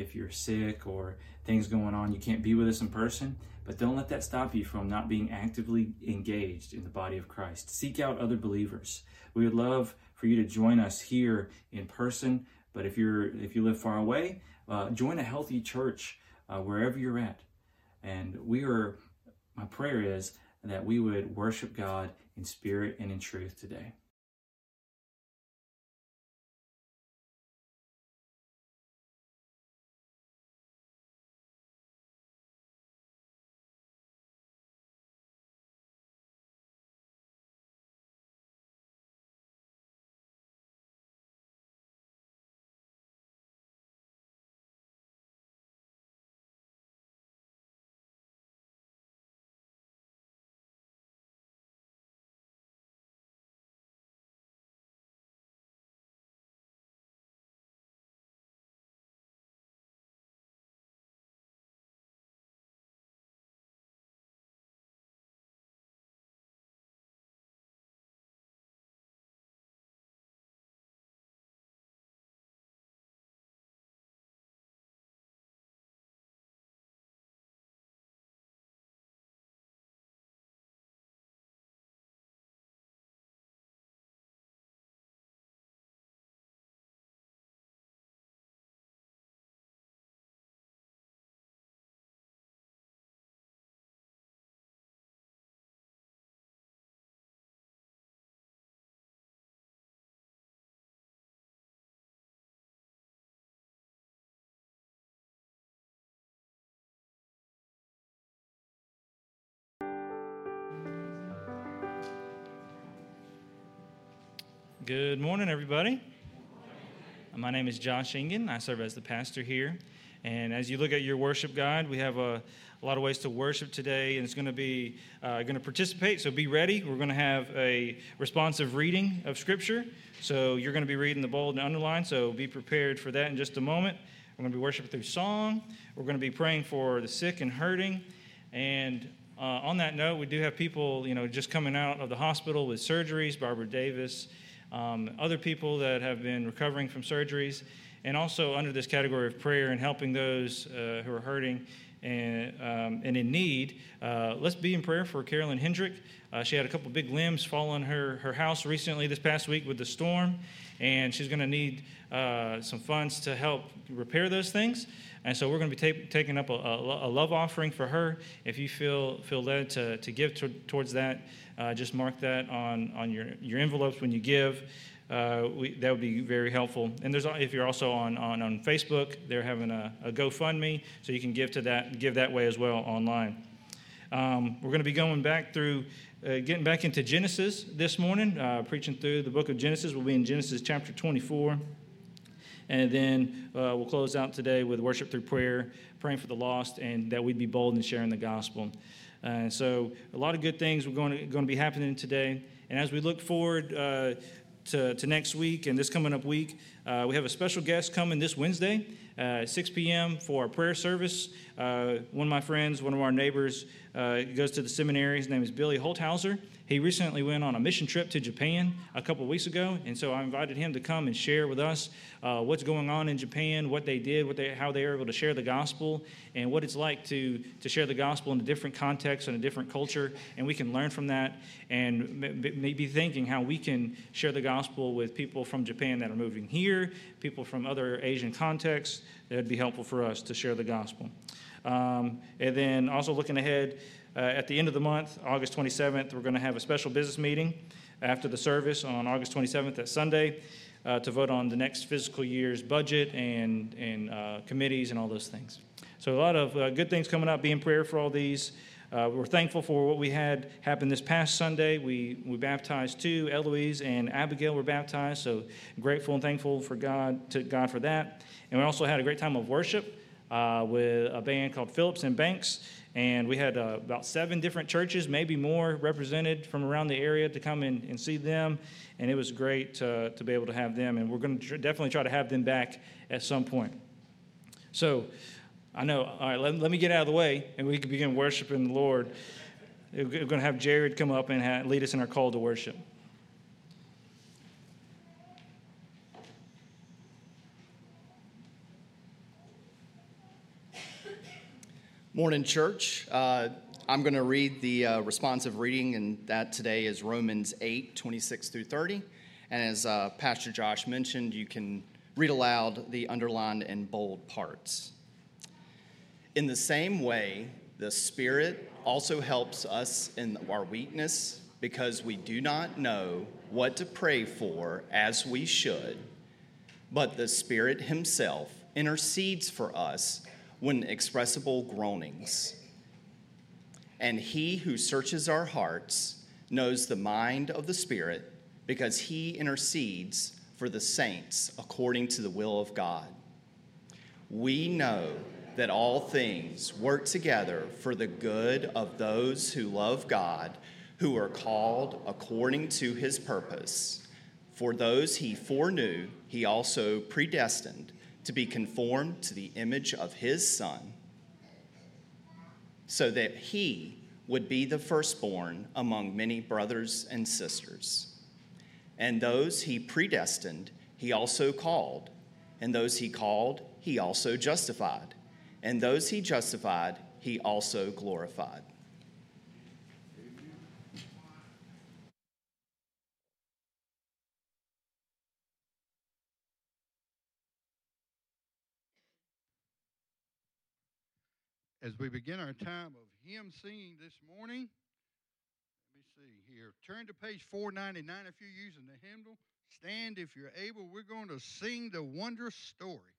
if you're sick or things going on, you can't be with us in person. But don't let that stop you from not being actively engaged in the body of Christ. Seek out other believers. We would love for you to join us here in person. But if you're if you live far away, uh, join a healthy church uh, wherever you're at. And we are. My prayer is that we would worship God in spirit and in truth today. Good morning, everybody. My name is Josh Ingen. I serve as the pastor here. And as you look at your worship guide, we have a, a lot of ways to worship today, and it's going to be uh, going to participate. So be ready. We're going to have a responsive reading of Scripture. So you're going to be reading the bold and underlined. So be prepared for that in just a moment. We're going to be worshiping through song. We're going to be praying for the sick and hurting. And uh, on that note, we do have people, you know, just coming out of the hospital with surgeries. Barbara Davis um, other people that have been recovering from surgeries, and also under this category of prayer and helping those uh, who are hurting and, um, and in need. Uh, let's be in prayer for Carolyn Hendrick. Uh, she had a couple big limbs fall on her, her house recently this past week with the storm, and she's going to need uh, some funds to help repair those things. And so we're going to be ta- taking up a, a, a, love offering for her. If you feel, feel led to, to give to, towards that, uh, just mark that on, on your, your envelopes when you give. Uh, we, that would be very helpful. And there's if you're also on, on, on Facebook, they're having a, a GoFundMe, so you can give to that give that way as well online. Um, we're going to be going back through, uh, getting back into Genesis this morning, uh, preaching through the book of Genesis. We'll be in Genesis chapter 24. And then uh, we'll close out today with worship through prayer, praying for the lost, and that we'd be bold in sharing the gospel. And uh, so, a lot of good things are going to, going to be happening today. And as we look forward uh, to, to next week and this coming up week, uh, we have a special guest coming this Wednesday, uh, 6 p.m. for our prayer service. Uh, one of my friends, one of our neighbors, goes to the seminary. His name is Billy Holthauser. He recently went on a mission trip to Japan a couple weeks ago, and so I invited him to come and share with us uh, what's going on in Japan, what they did, what they, how they were able to share the gospel, and what it's like to, to share the gospel in a different context and a different culture. And we can learn from that and maybe thinking how we can share the gospel with people from Japan that are moving here, people from other Asian contexts. That would be helpful for us to share the gospel. Um, and then also looking ahead, uh, at the end of the month, August 27th, we're going to have a special business meeting after the service on August 27th, that Sunday, uh, to vote on the next fiscal year's budget and, and uh, committees and all those things. So, a lot of uh, good things coming up. Be in prayer for all these. Uh, we're thankful for what we had happen this past Sunday. We, we baptized two, Eloise and Abigail were baptized, so grateful and thankful for God to God for that. And we also had a great time of worship uh, with a band called Phillips and Banks. And we had uh, about seven different churches, maybe more, represented from around the area to come in and see them. And it was great to, to be able to have them. And we're going to tr- definitely try to have them back at some point. So I know, all right, let, let me get out of the way and we can begin worshiping the Lord. We're going to have Jared come up and have, lead us in our call to worship. Morning, church. Uh, I'm going to read the uh, responsive reading, and that today is Romans 8 26 through 30. And as uh, Pastor Josh mentioned, you can read aloud the underlined and bold parts. In the same way, the Spirit also helps us in our weakness because we do not know what to pray for as we should, but the Spirit Himself intercedes for us when expressible groanings. And he who searches our hearts knows the mind of the Spirit because he intercedes for the saints according to the will of God. We know that all things work together for the good of those who love God, who are called according to his purpose. For those he foreknew, he also predestined to be conformed to the image of his Son, so that he would be the firstborn among many brothers and sisters. And those he predestined, he also called. And those he called, he also justified. And those he justified, he also glorified. As we begin our time of hymn singing this morning. Let me see here. Turn to page 499 if you're using the hymnal. Stand if you're able. We're going to sing the wondrous story.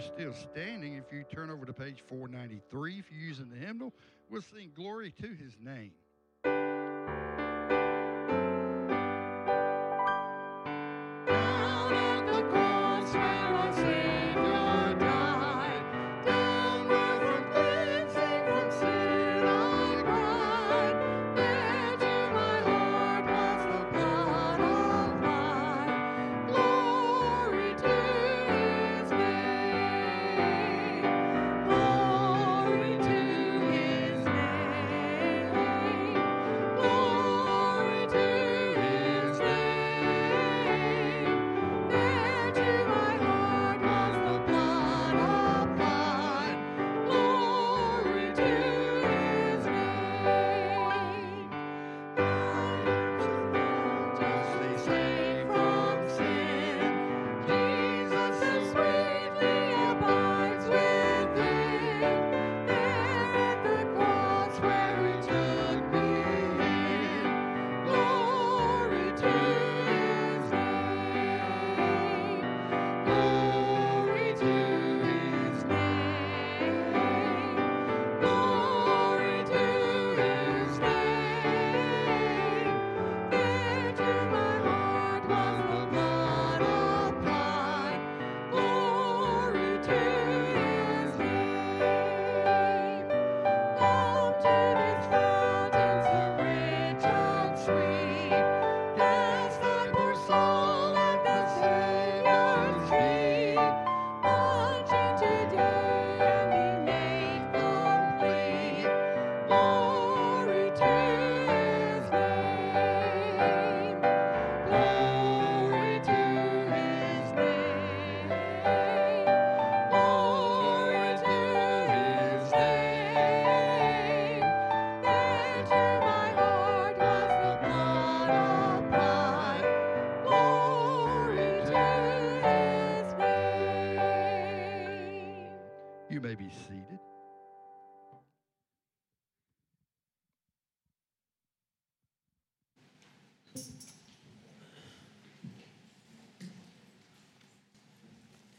Still standing, if you turn over to page 493, if you're using the hymnal, we'll sing Glory to His Name.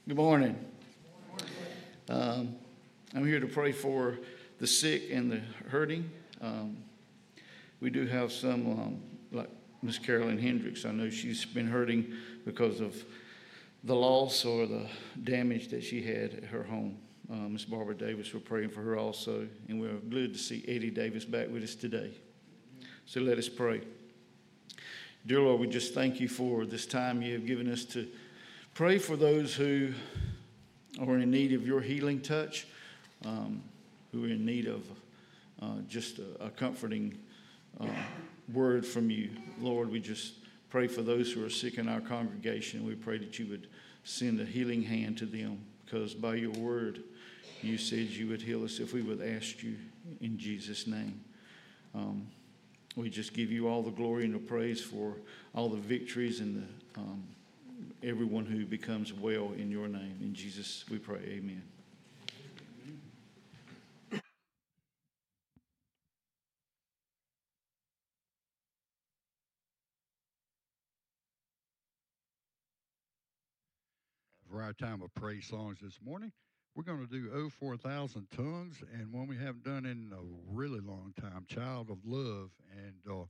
Good morning. Um, I'm here to pray for the sick and the hurting. Um, we do have some, um, like Miss Carolyn Hendricks. I know she's been hurting because of the loss or the damage that she had at her home. Uh, Miss Barbara Davis, we're praying for her also, and we're glad to see Eddie Davis back with us today. So let us pray. Dear Lord, we just thank you for this time you have given us to pray for those who are in need of your healing touch, um, who are in need of uh, just a, a comforting uh, word from you. Lord, we just pray for those who are sick in our congregation. We pray that you would send a healing hand to them because by your word, you said you would heal us if we would ask you in Jesus' name. Um, we just give you all the glory and the praise for all the victories and the, um, everyone who becomes well in your name. In Jesus, we pray. Amen. For our time of praise songs this morning, we're going to do Oh 4000 Tongues and one we haven't done in a really long time, Child of Love. And uh,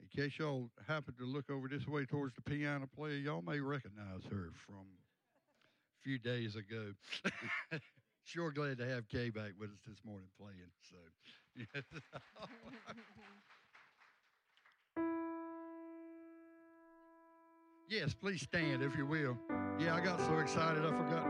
in case y'all happen to look over this way towards the piano player, y'all may recognize her from a few days ago. sure glad to have Kay back with us this morning playing. So, yes, please stand if you will. Yeah, I got so excited I forgot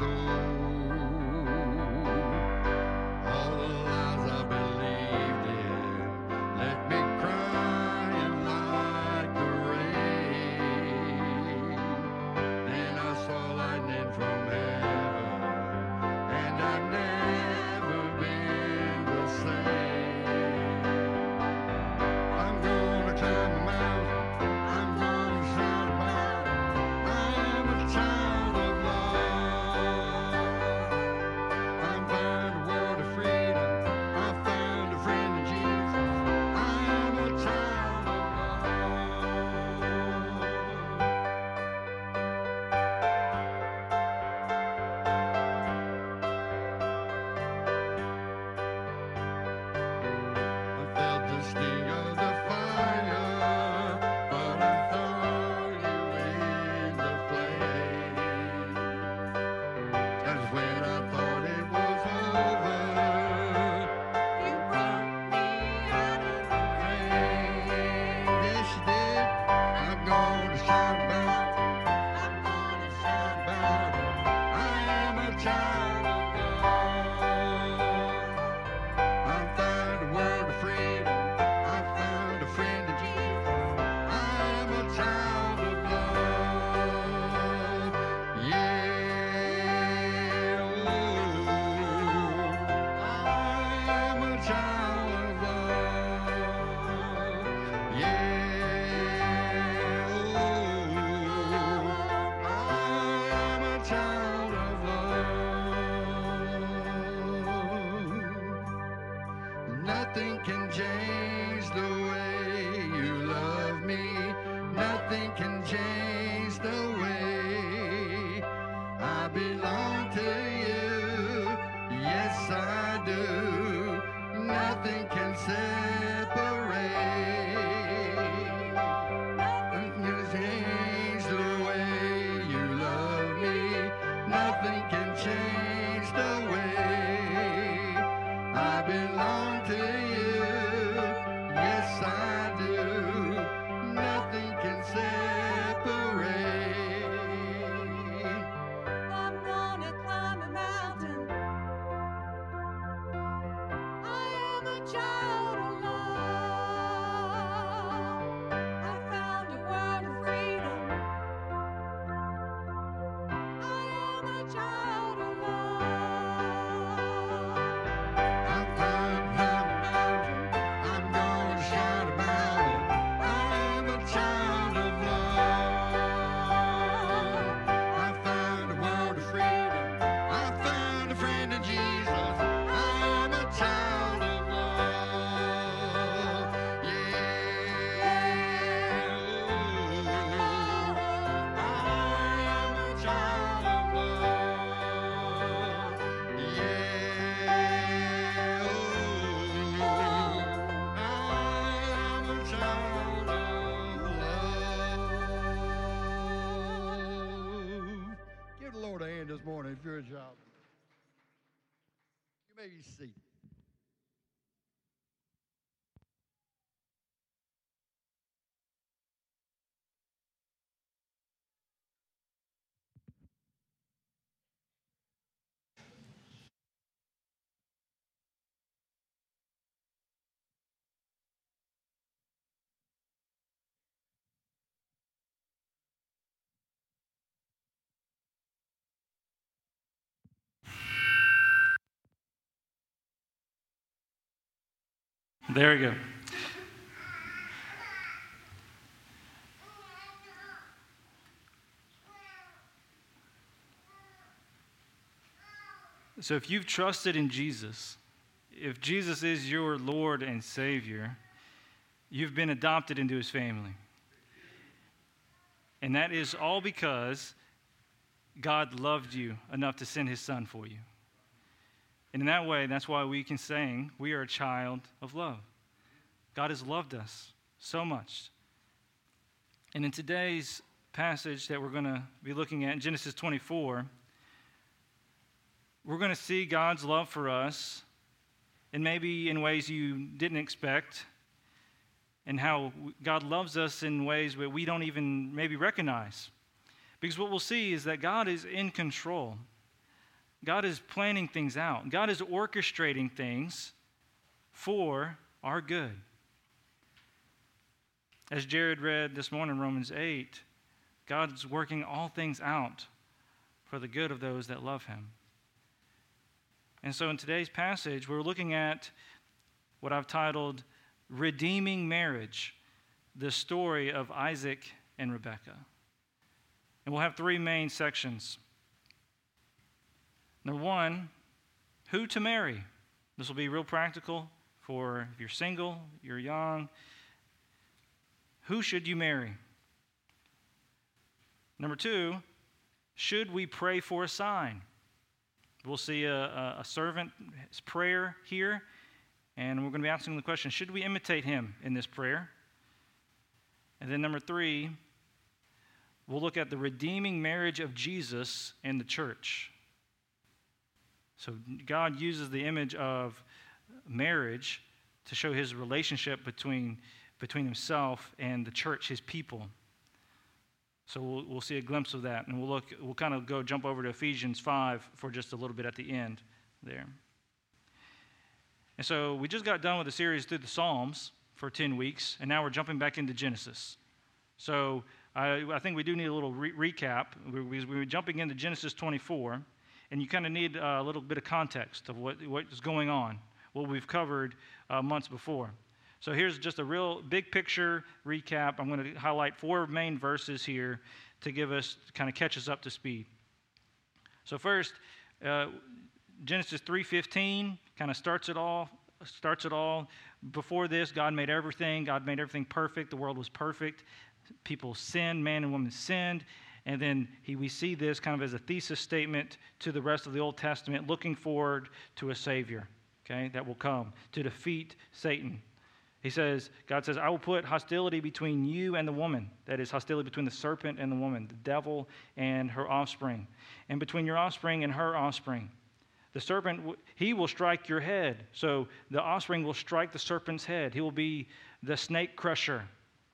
soul. job. You may be seated. There we go. So, if you've trusted in Jesus, if Jesus is your Lord and Savior, you've been adopted into his family. And that is all because God loved you enough to send his son for you. And in that way, that's why we can sing, we are a child of love. God has loved us so much. And in today's passage that we're going to be looking at in Genesis 24, we're going to see God's love for us, and maybe in ways you didn't expect, and how God loves us in ways that we don't even maybe recognize. Because what we'll see is that God is in control. God is planning things out. God is orchestrating things for our good. As Jared read this morning, Romans 8, God's working all things out for the good of those that love him. And so in today's passage, we're looking at what I've titled Redeeming Marriage, the story of Isaac and Rebekah. And we'll have three main sections. Number one, who to marry. This will be real practical for if you're single, you're young. Who should you marry? Number two, should we pray for a sign? We'll see a, a, a servant's prayer here, and we're going to be asking the question should we imitate him in this prayer? And then number three, we'll look at the redeeming marriage of Jesus and the church. So God uses the image of marriage to show his relationship between, between himself and the church, his people. So we'll, we'll see a glimpse of that. And we'll look, we'll kind of go jump over to Ephesians 5 for just a little bit at the end there. And so we just got done with the series through the Psalms for 10 weeks, and now we're jumping back into Genesis. So I, I think we do need a little re- recap. We, we, we're jumping into Genesis 24 and you kind of need a little bit of context of what, what is going on, what we've covered uh, months before. So here's just a real big picture recap. I'm going to highlight four main verses here to give us, kind of catch us up to speed. So first, uh, Genesis 3:15 kind of starts it all. Starts it all. Before this, God made everything. God made everything perfect. The world was perfect. People sinned. Man and woman sinned. And then he, we see this kind of as a thesis statement to the rest of the Old Testament, looking forward to a Savior, okay, that will come to defeat Satan. He says, God says, I will put hostility between you and the woman. That is, hostility between the serpent and the woman, the devil and her offspring, and between your offspring and her offspring. The serpent, he will strike your head. So the offspring will strike the serpent's head. He will be the snake crusher,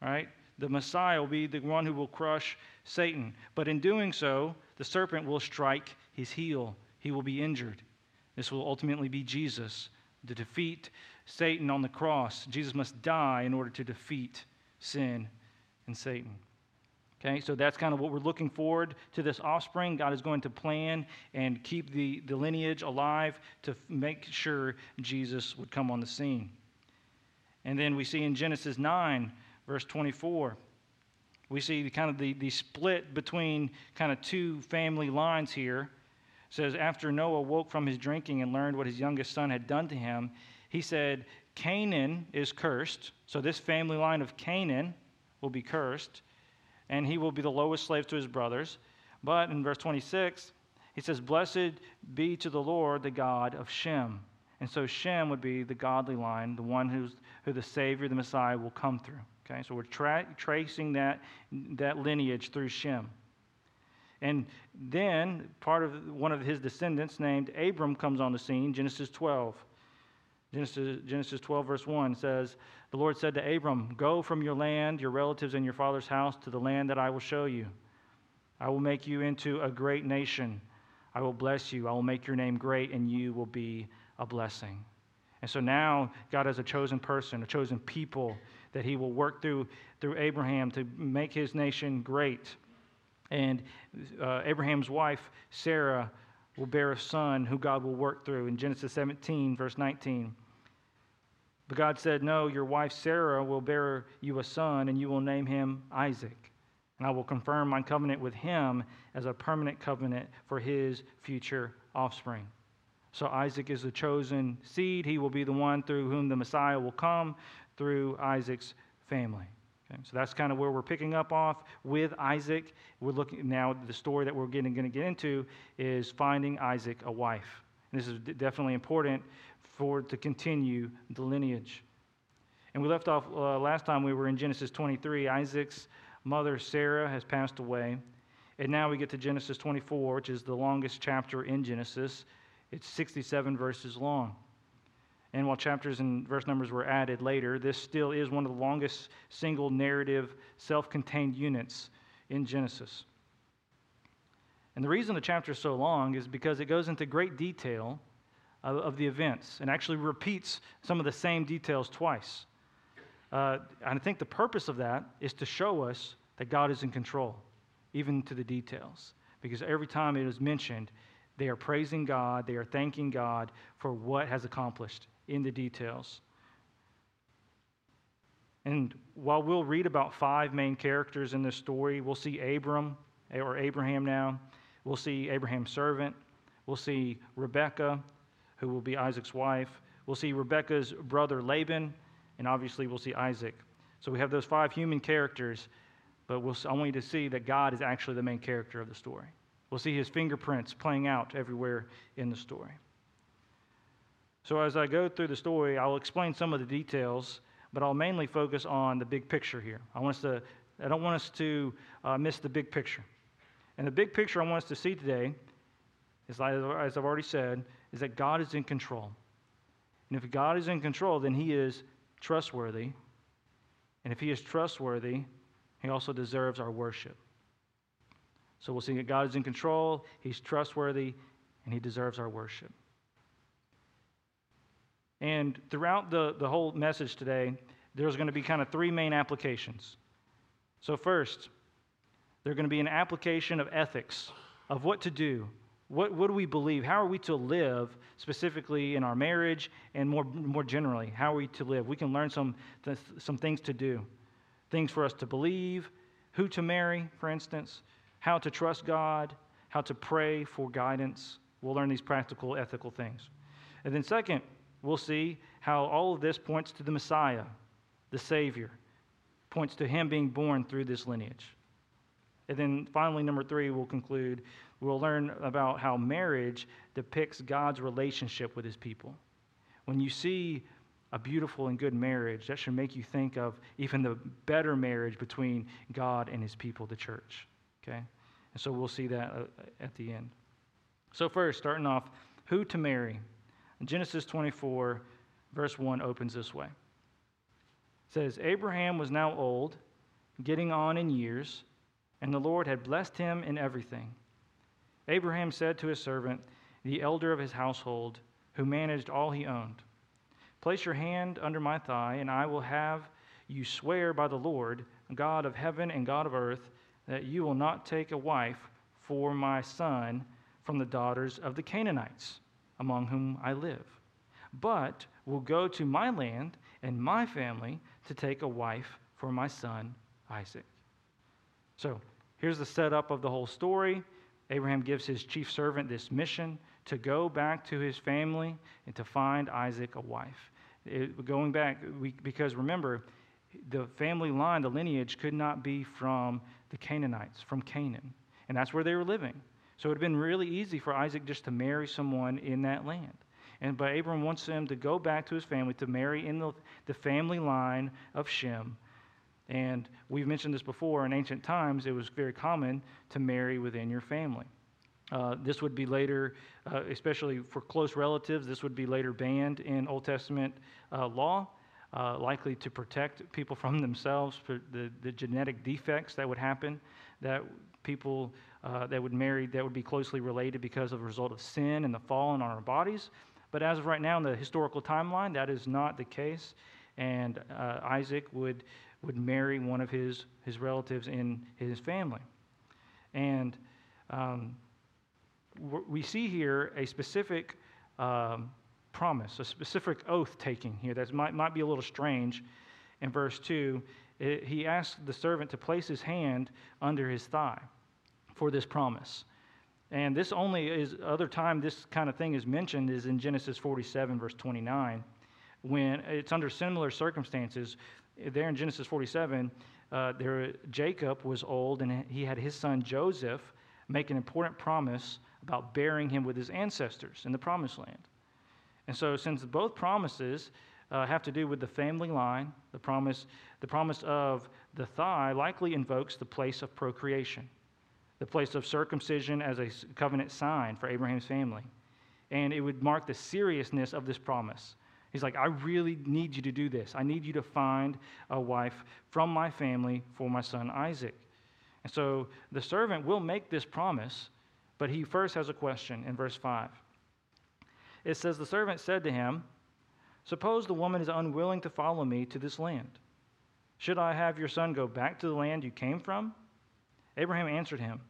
right? The Messiah will be the one who will crush Satan. But in doing so, the serpent will strike his heel. He will be injured. This will ultimately be Jesus. To defeat Satan on the cross, Jesus must die in order to defeat sin and Satan. Okay, so that's kind of what we're looking forward to this offspring. God is going to plan and keep the, the lineage alive to make sure Jesus would come on the scene. And then we see in Genesis 9, verse 24, we see kind of the, the split between kind of two family lines here. It says, After Noah woke from his drinking and learned what his youngest son had done to him, he said, Canaan is cursed. So this family line of Canaan will be cursed, and he will be the lowest slave to his brothers. But in verse 26, he says, Blessed be to the Lord, the God of Shem. And so Shem would be the godly line, the one who's, who the Savior, the Messiah, will come through. Okay, so we're tra- tracing that, that lineage through Shem. And then part of one of his descendants named Abram comes on the scene, Genesis 12. Genesis, Genesis 12, verse 1 says, The Lord said to Abram, Go from your land, your relatives, and your father's house to the land that I will show you. I will make you into a great nation. I will bless you. I will make your name great, and you will be a blessing. And so now God has a chosen person, a chosen people that he will work through through Abraham to make his nation great. And uh, Abraham's wife, Sarah, will bear a son who God will work through in Genesis 17, verse 19. But God said, No, your wife Sarah will bear you a son, and you will name him Isaac. And I will confirm my covenant with him as a permanent covenant for his future offspring. So Isaac is the chosen seed. He will be the one through whom the Messiah will come through Isaac's family. Okay, so that's kind of where we're picking up off with Isaac. We're looking now, the story that we're getting, going to get into is finding Isaac a wife. And this is definitely important for to continue the lineage. And we left off uh, last time we were in Genesis 23. Isaac's mother, Sarah, has passed away. And now we get to Genesis 24, which is the longest chapter in Genesis. It's 67 verses long. And while chapters and verse numbers were added later, this still is one of the longest single narrative, self contained units in Genesis. And the reason the chapter is so long is because it goes into great detail of, of the events and actually repeats some of the same details twice. Uh, and I think the purpose of that is to show us that God is in control, even to the details. Because every time it is mentioned, they are praising God, they are thanking God for what has accomplished in the details. And while we'll read about five main characters in this story, we'll see Abram, or Abraham now. We'll see Abraham's servant. We'll see Rebekah, who will be Isaac's wife. We'll see Rebekah's brother Laban, and obviously we'll see Isaac. So we have those five human characters, but we'll, I want you to see that God is actually the main character of the story. We'll see his fingerprints playing out everywhere in the story. So, as I go through the story, I'll explain some of the details, but I'll mainly focus on the big picture here. I, want us to, I don't want us to uh, miss the big picture. And the big picture I want us to see today, is, as I've already said, is that God is in control. And if God is in control, then He is trustworthy. And if He is trustworthy, He also deserves our worship. So we'll see that God is in control, He's trustworthy, and He deserves our worship. And throughout the, the whole message today, there's going to be kind of three main applications. So, first, there's going to be an application of ethics, of what to do. What, what do we believe? How are we to live, specifically in our marriage and more, more generally? How are we to live? We can learn some, some things to do, things for us to believe, who to marry, for instance, how to trust God, how to pray for guidance. We'll learn these practical, ethical things. And then, second, we'll see how all of this points to the Messiah, the Savior, points to him being born through this lineage. And then finally, number three, we'll conclude. We'll learn about how marriage depicts God's relationship with his people. When you see a beautiful and good marriage, that should make you think of even the better marriage between God and his people, the church. Okay? And so we'll see that uh, at the end. So, first, starting off, who to marry. Genesis 24, verse 1 opens this way. It says, Abraham was now old, getting on in years, and the Lord had blessed him in everything. Abraham said to his servant, the elder of his household, who managed all he owned, Place your hand under my thigh, and I will have you swear by the Lord, God of heaven and God of earth, that you will not take a wife for my son from the daughters of the Canaanites among whom I live, but will go to my land and my family to take a wife for my son Isaac. So here's the setup of the whole story. Abraham gives his chief servant this mission to go back to his family and to find Isaac a wife. It, going back, we, because remember, the family line, the lineage, could not be from the Canaanites, from Canaan. And that's where they were living. So it would have been really easy for Isaac just to marry someone in that land. And but Abram wants him to go back to his family to marry in the, the family line of Shem. And we've mentioned this before. In ancient times, it was very common to marry within your family. Uh, this would be later, uh, especially for close relatives, this would be later banned in Old Testament uh, law, uh, likely to protect people from themselves for the, the genetic defects that would happen, that people uh, that would marry that would be closely related because of the result of sin and the fall on our bodies. But as of right now in the historical timeline, that is not the case. And uh, Isaac would, would marry one of his, his relatives in his family. And um, we see here a specific um, promise, a specific oath taking here that might, might be a little strange. In verse 2, it, he asks the servant to place his hand under his thigh for this promise. And this only is, other time this kind of thing is mentioned is in Genesis 47, verse 29, when it's under similar circumstances. There in Genesis 47, uh, there, Jacob was old and he had his son Joseph make an important promise about burying him with his ancestors in the promised land. And so, since both promises uh, have to do with the family line, the promise, the promise of the thigh likely invokes the place of procreation the place of circumcision as a covenant sign for Abraham's family. And it would mark the seriousness of this promise. He's like, I really need you to do this. I need you to find a wife from my family for my son Isaac. And so the servant will make this promise, but he first has a question in verse 5. It says, The servant said to him, Suppose the woman is unwilling to follow me to this land. Should I have your son go back to the land you came from? Abraham answered him,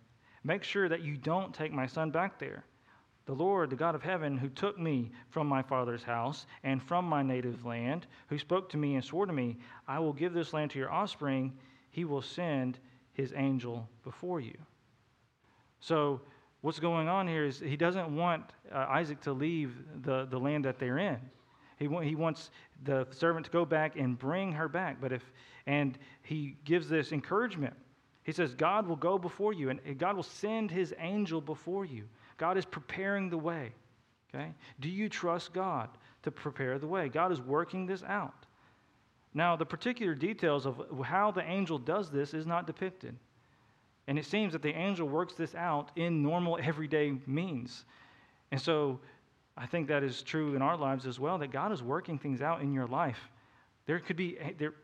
Make sure that you don't take my son back there. The Lord, the God of heaven, who took me from my father's house and from my native land, who spoke to me and swore to me, I will give this land to your offspring, he will send his angel before you. So, what's going on here is he doesn't want uh, Isaac to leave the, the land that they're in. He, he wants the servant to go back and bring her back. But if, and he gives this encouragement he says, God will go before you and God will send his angel before you. God is preparing the way. Okay? Do you trust God to prepare the way? God is working this out. Now, the particular details of how the angel does this is not depicted. And it seems that the angel works this out in normal, everyday means. And so I think that is true in our lives as well, that God is working things out in your life. There could be, there,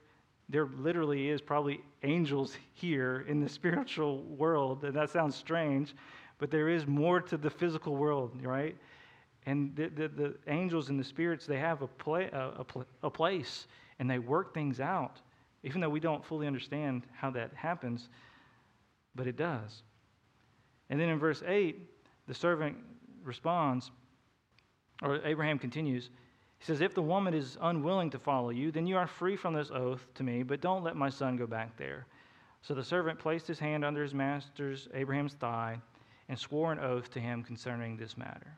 there literally is probably angels here in the spiritual world, and that sounds strange, but there is more to the physical world, right? And the, the, the angels and the spirits, they have a, a, a, a place, and they work things out, even though we don't fully understand how that happens, but it does. And then in verse 8, the servant responds, or Abraham continues, he says, If the woman is unwilling to follow you, then you are free from this oath to me, but don't let my son go back there. So the servant placed his hand under his master's, Abraham's thigh, and swore an oath to him concerning this matter.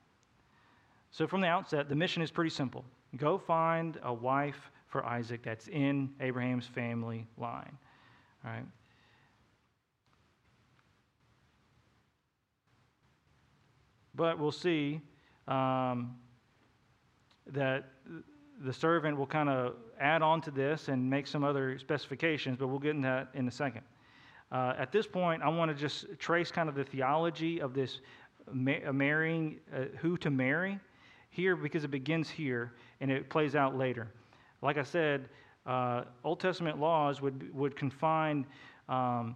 So from the outset, the mission is pretty simple go find a wife for Isaac that's in Abraham's family line. All right? But we'll see um, that the servant will kind of add on to this and make some other specifications, but we'll get into that in a second. Uh, at this point, I want to just trace kind of the theology of this ma- marrying, uh, who to marry here, because it begins here and it plays out later. Like I said, uh, Old Testament laws would, would confine um,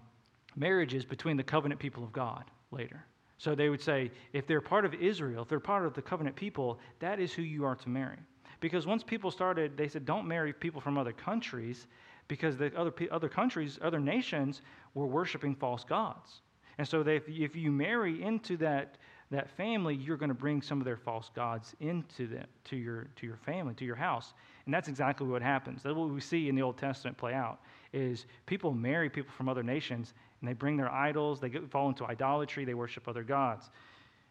marriages between the covenant people of God later. So they would say, if they're part of Israel, if they're part of the covenant people, that is who you are to marry. Because once people started, they said, don't marry people from other countries because the other, other countries, other nations were worshiping false gods. And so they, if you marry into that, that family, you're going to bring some of their false gods into the, to, your, to your family, to your house. And that's exactly what happens. That's what we see in the Old Testament play out, is people marry people from other nations, and they bring their idols, they fall into idolatry, they worship other gods.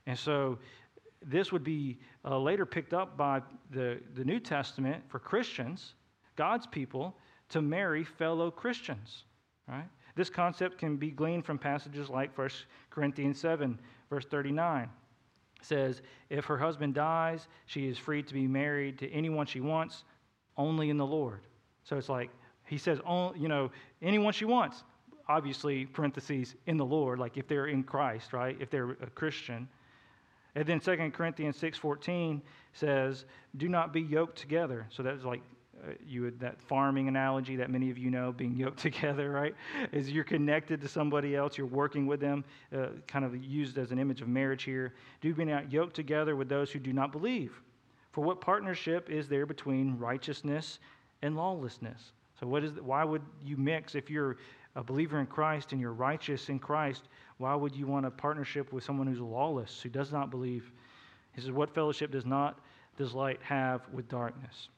And so this would be uh, later picked up by the, the New Testament for Christians, God's people, to marry fellow Christians, right? This concept can be gleaned from passages like 1 Corinthians 7, verse 39. It says, If her husband dies, she is free to be married to anyone she wants, only in the Lord. So it's like, He says, oh, you know, anyone she wants. Obviously, parentheses, in the Lord, like if they're in Christ, right? If they're a Christian. And then 2 Corinthians 6.14 says, do not be yoked together. So that's like uh, you would, that farming analogy that many of you know, being yoked together, right? Is you're connected to somebody else, you're working with them, uh, kind of used as an image of marriage here. Do be not yoked together with those who do not believe. For what partnership is there between righteousness and lawlessness? So, what is why would you mix if you're a believer in Christ and you're righteous in Christ? Why would you want a partnership with someone who's lawless, who does not believe? He says, What fellowship does not does light have with darkness?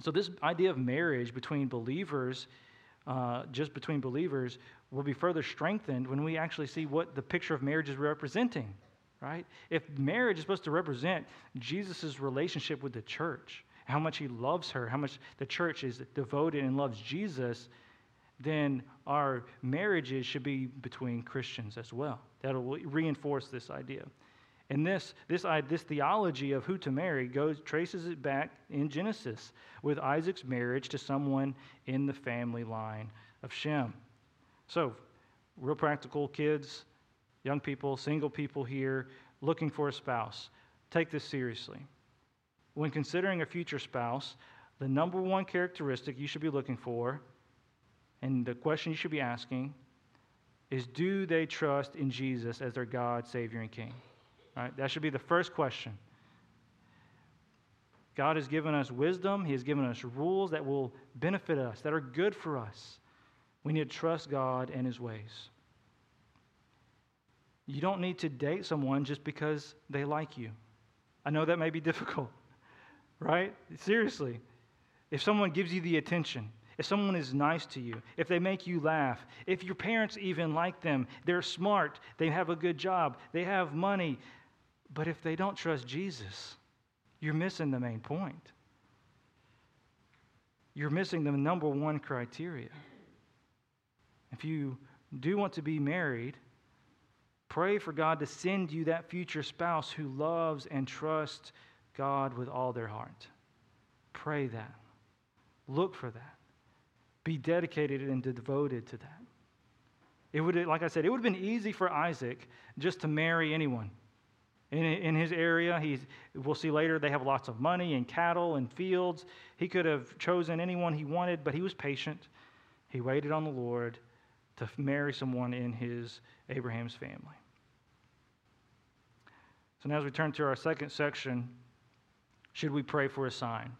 So, this idea of marriage between believers, uh, just between believers, will be further strengthened when we actually see what the picture of marriage is representing, right? If marriage is supposed to represent Jesus' relationship with the church, how much he loves her, how much the church is devoted and loves Jesus, then our marriages should be between Christians as well. That'll reinforce this idea. And this, this, this theology of who to marry goes, traces it back in Genesis with Isaac's marriage to someone in the family line of Shem. So, real practical kids, young people, single people here looking for a spouse. Take this seriously. When considering a future spouse, the number one characteristic you should be looking for, and the question you should be asking, is do they trust in Jesus as their God, Savior, and King? Right? That should be the first question. God has given us wisdom, He has given us rules that will benefit us, that are good for us. We need to trust God and His ways. You don't need to date someone just because they like you. I know that may be difficult, right? Seriously. If someone gives you the attention, if someone is nice to you, if they make you laugh, if your parents even like them, they're smart, they have a good job, they have money, but if they don't trust Jesus, you're missing the main point. You're missing the number one criteria. If you do want to be married, pray for God to send you that future spouse who loves and trusts God with all their heart. Pray that. Look for that. Be dedicated and devoted to that. It would, like I said, it would have been easy for Isaac just to marry anyone. In, in his area, he's, we'll see later, they have lots of money and cattle and fields. He could have chosen anyone he wanted, but he was patient. He waited on the Lord to marry someone in his Abraham's family. So now, as we turn to our second section, should we pray for a sign?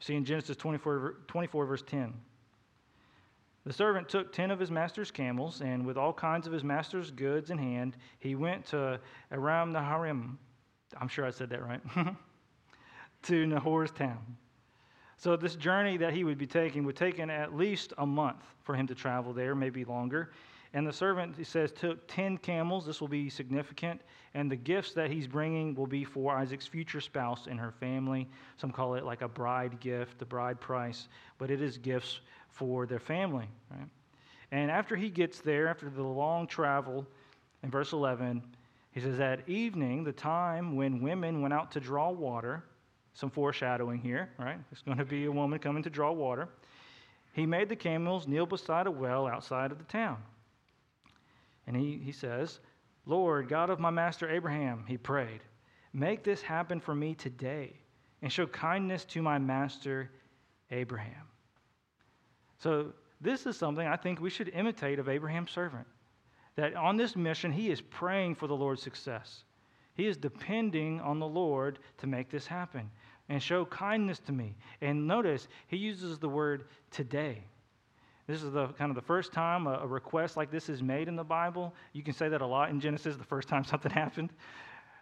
See in Genesis 24, 24 verse 10. The servant took ten of his master's camels, and with all kinds of his master's goods in hand, he went to Aram Naharim. I'm sure I said that right. to Nahor's town. So, this journey that he would be taking would take at least a month for him to travel there, maybe longer. And the servant, he says, took 10 camels. This will be significant. And the gifts that he's bringing will be for Isaac's future spouse and her family. Some call it like a bride gift, the bride price, but it is gifts for their family. Right? And after he gets there, after the long travel, in verse 11, he says, At evening, the time when women went out to draw water, some foreshadowing here, right? There's going to be a woman coming to draw water. He made the camels kneel beside a well outside of the town. And he, he says, Lord, God of my master Abraham, he prayed, make this happen for me today and show kindness to my master Abraham. So, this is something I think we should imitate of Abraham's servant. That on this mission, he is praying for the Lord's success. He is depending on the Lord to make this happen and show kindness to me. And notice, he uses the word today. This is the kind of the first time a, a request like this is made in the Bible. You can say that a lot in Genesis, the first time something happened.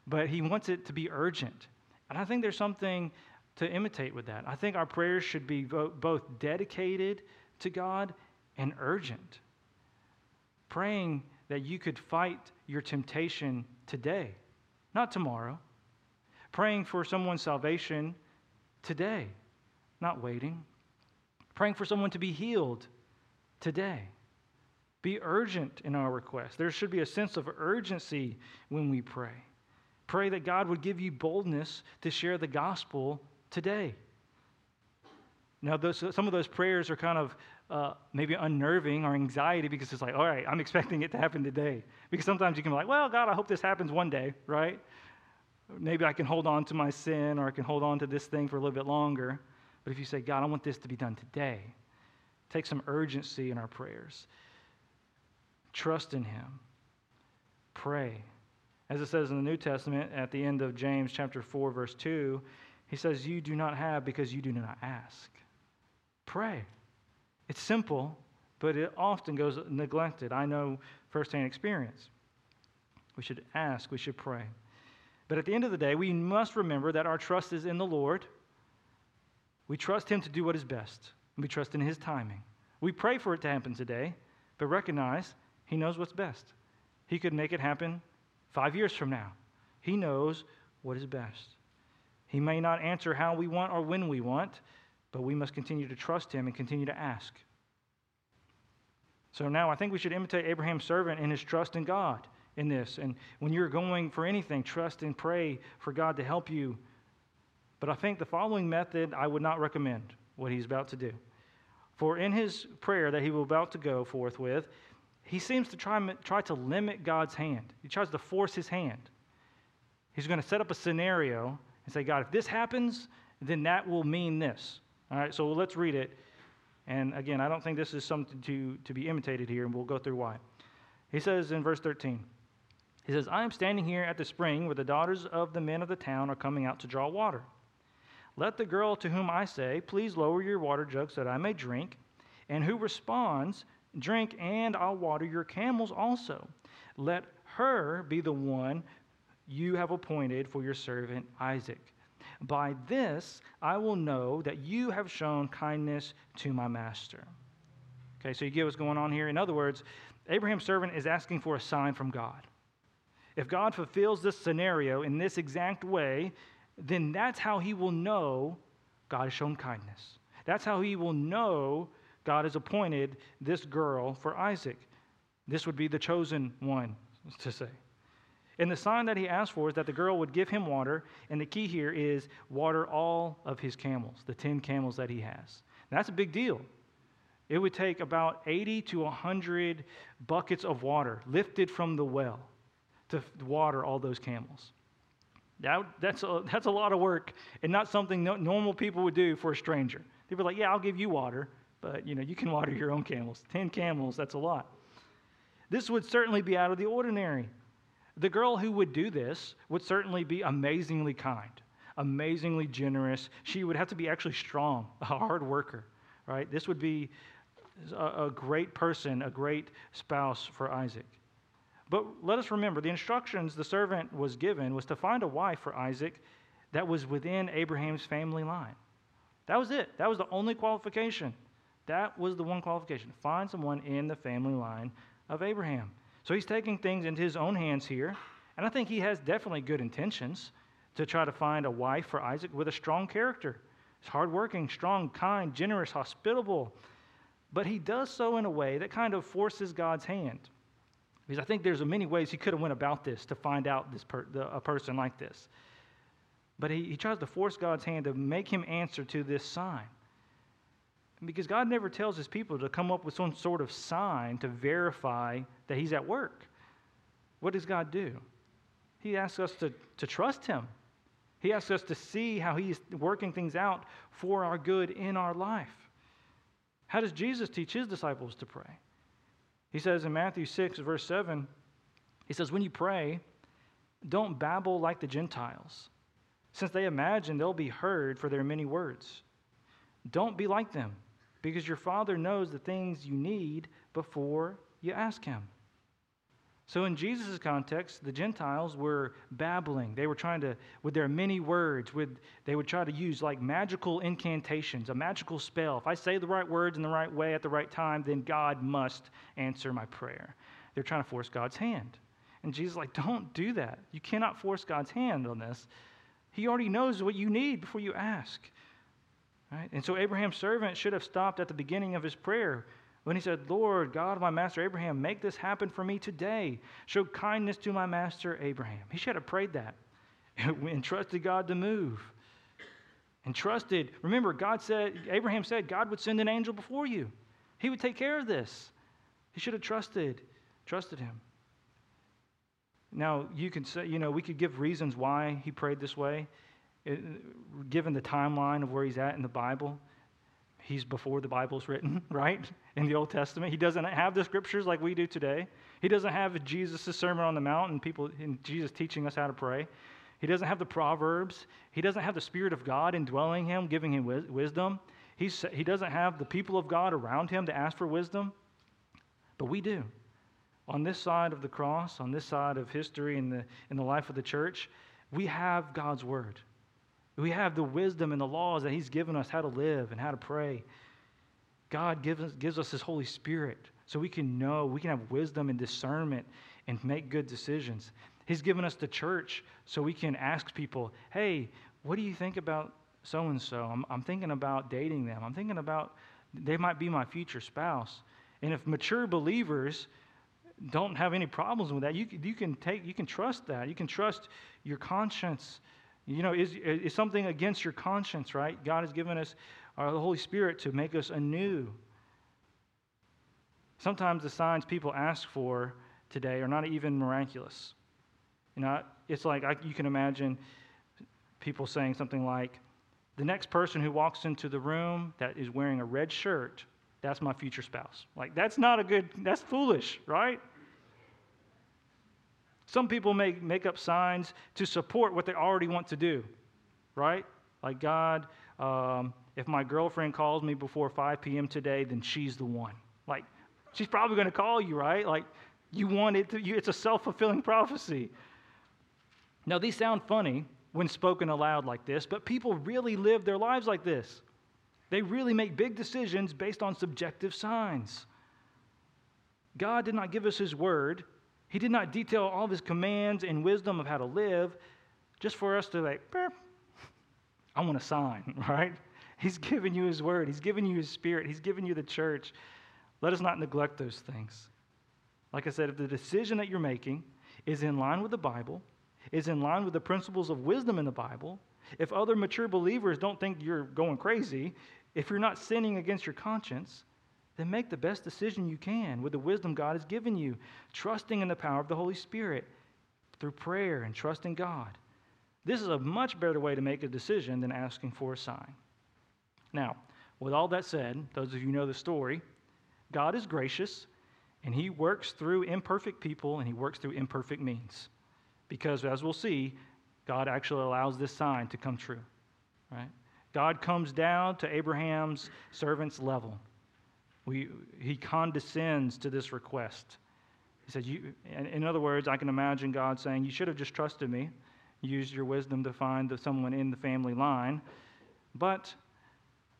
But he wants it to be urgent. And I think there's something to imitate with that. I think our prayers should be both dedicated to God and urgent. Praying that you could fight your temptation today, not tomorrow. Praying for someone's salvation today, not waiting. Praying for someone to be healed today. Be urgent in our request. There should be a sense of urgency when we pray. Pray that God would give you boldness to share the gospel today. Now, those, some of those prayers are kind of uh, maybe unnerving or anxiety because it's like, all right, I'm expecting it to happen today. Because sometimes you can be like, well, God, I hope this happens one day, right? Maybe I can hold on to my sin or I can hold on to this thing for a little bit longer. But if you say, God, I want this to be done today, take some urgency in our prayers. Trust in Him. Pray. As it says in the New Testament at the end of James chapter 4, verse 2, he says, You do not have because you do not ask. Pray. It's simple, but it often goes neglected. I know firsthand experience. We should ask, we should pray. But at the end of the day, we must remember that our trust is in the Lord. We trust Him to do what is best, we trust in His timing. We pray for it to happen today, but recognize He knows what's best. He could make it happen five years from now. He knows what is best. He may not answer how we want or when we want, but we must continue to trust Him and continue to ask. So now I think we should imitate Abraham's servant in his trust in God in this. And when you're going for anything, trust and pray for God to help you. But I think the following method I would not recommend what he's about to do. For in his prayer that he will about to go forth with, he seems to try, try to limit God's hand. He tries to force his hand. He's going to set up a scenario and say, God, if this happens, then that will mean this. All right, so let's read it. And again, I don't think this is something to, to be imitated here, and we'll go through why. He says in verse 13, he says, I am standing here at the spring where the daughters of the men of the town are coming out to draw water. Let the girl to whom I say, Please lower your water jug so that I may drink, and who responds, Drink, and I'll water your camels also. Let her be the one you have appointed for your servant Isaac. By this I will know that you have shown kindness to my master. Okay, so you get what's going on here. In other words, Abraham's servant is asking for a sign from God. If God fulfills this scenario in this exact way, then that's how he will know God has shown kindness. That's how he will know God has appointed this girl for Isaac. This would be the chosen one, to say. And the sign that he asked for is that the girl would give him water, and the key here is water all of his camels, the 10 camels that he has. that's a big deal. It would take about 80 to 100 buckets of water lifted from the well to water all those camels. That, that's, a, that's a lot of work and not something no, normal people would do for a stranger. They'd be like, yeah, I'll give you water, but you know, you can water your own camels. 10 camels, that's a lot. This would certainly be out of the ordinary. The girl who would do this would certainly be amazingly kind, amazingly generous. She would have to be actually strong, a hard worker, right? This would be a, a great person, a great spouse for Isaac. But let us remember the instructions the servant was given was to find a wife for Isaac that was within Abraham's family line. That was it. That was the only qualification. That was the one qualification. Find someone in the family line of Abraham. So he's taking things into his own hands here. And I think he has definitely good intentions to try to find a wife for Isaac with a strong character. He's hardworking, strong, kind, generous, hospitable. But he does so in a way that kind of forces God's hand. Because I think there's many ways he could have went about this to find out this per, the, a person like this. But he, he tries to force God's hand to make him answer to this sign. Because God never tells his people to come up with some sort of sign to verify that he's at work. What does God do? He asks us to, to trust him. He asks us to see how he's working things out for our good in our life. How does Jesus teach his disciples to pray? He says in Matthew 6, verse 7, he says, When you pray, don't babble like the Gentiles, since they imagine they'll be heard for their many words. Don't be like them because your Father knows the things you need before you ask Him. So, in Jesus' context, the Gentiles were babbling. They were trying to, with their many words, with, they would try to use like magical incantations, a magical spell. If I say the right words in the right way at the right time, then God must answer my prayer. They're trying to force God's hand. And Jesus like, don't do that. You cannot force God's hand on this. He already knows what you need before you ask. Right? And so Abraham's servant should have stopped at the beginning of his prayer when he said, Lord, God my master Abraham, make this happen for me today. Show kindness to my master Abraham. He should have prayed that and trusted God to move. and trusted. Remember, God said, Abraham said God would send an angel before you. He would take care of this. He should have trusted, trusted him. Now, you could say, you know, we could give reasons why he prayed this way, it, given the timeline of where he's at in the Bible. He's before the Bible's written, right? In the Old Testament. He doesn't have the scriptures like we do today. He doesn't have Jesus' Sermon on the Mount and people and Jesus teaching us how to pray. He doesn't have the Proverbs. He doesn't have the Spirit of God indwelling him, giving him wisdom. He's, he doesn't have the people of God around him to ask for wisdom. But we do. On this side of the cross, on this side of history in the, in the life of the church, we have God's Word. We have the wisdom and the laws that He's given us how to live and how to pray. God gives us, gives us His Holy Spirit so we can know, we can have wisdom and discernment and make good decisions. He's given us the church so we can ask people, hey, what do you think about so and so? I'm thinking about dating them. I'm thinking about they might be my future spouse. And if mature believers don't have any problems with that, you, you can take, you can trust that. You can trust your conscience. You know, is, is something against your conscience, right? God has given us our uh, Holy Spirit to make us anew. Sometimes the signs people ask for today are not even miraculous. You know, it's like I, you can imagine people saying something like, the next person who walks into the room that is wearing a red shirt, that's my future spouse. Like, that's not a good, that's foolish, right? Some people make, make up signs to support what they already want to do, right? Like, God, um, if my girlfriend calls me before 5 p.m. today, then she's the one. Like, she's probably going to call you, right? Like, you want it to, you, it's a self fulfilling prophecy. Now, these sound funny when spoken aloud like this, but people really live their lives like this. They really make big decisions based on subjective signs. God did not give us His word, He did not detail all of His commands and wisdom of how to live just for us to, like, I want a sign, right? He's given you His word, He's given you His spirit, He's given you the church. Let us not neglect those things. Like I said, if the decision that you're making is in line with the Bible, is in line with the principles of wisdom in the Bible, if other mature believers don't think you're going crazy, if you're not sinning against your conscience, then make the best decision you can with the wisdom God has given you, trusting in the power of the Holy Spirit through prayer and trusting God. This is a much better way to make a decision than asking for a sign. Now, with all that said, those of you know the story, God is gracious and he works through imperfect people and he works through imperfect means. Because as we'll see, God actually allows this sign to come true, right? God comes down to Abraham's servant's level. We, he condescends to this request. He said, you, in other words, I can imagine God saying, You should have just trusted me, used your wisdom to find someone in the family line, but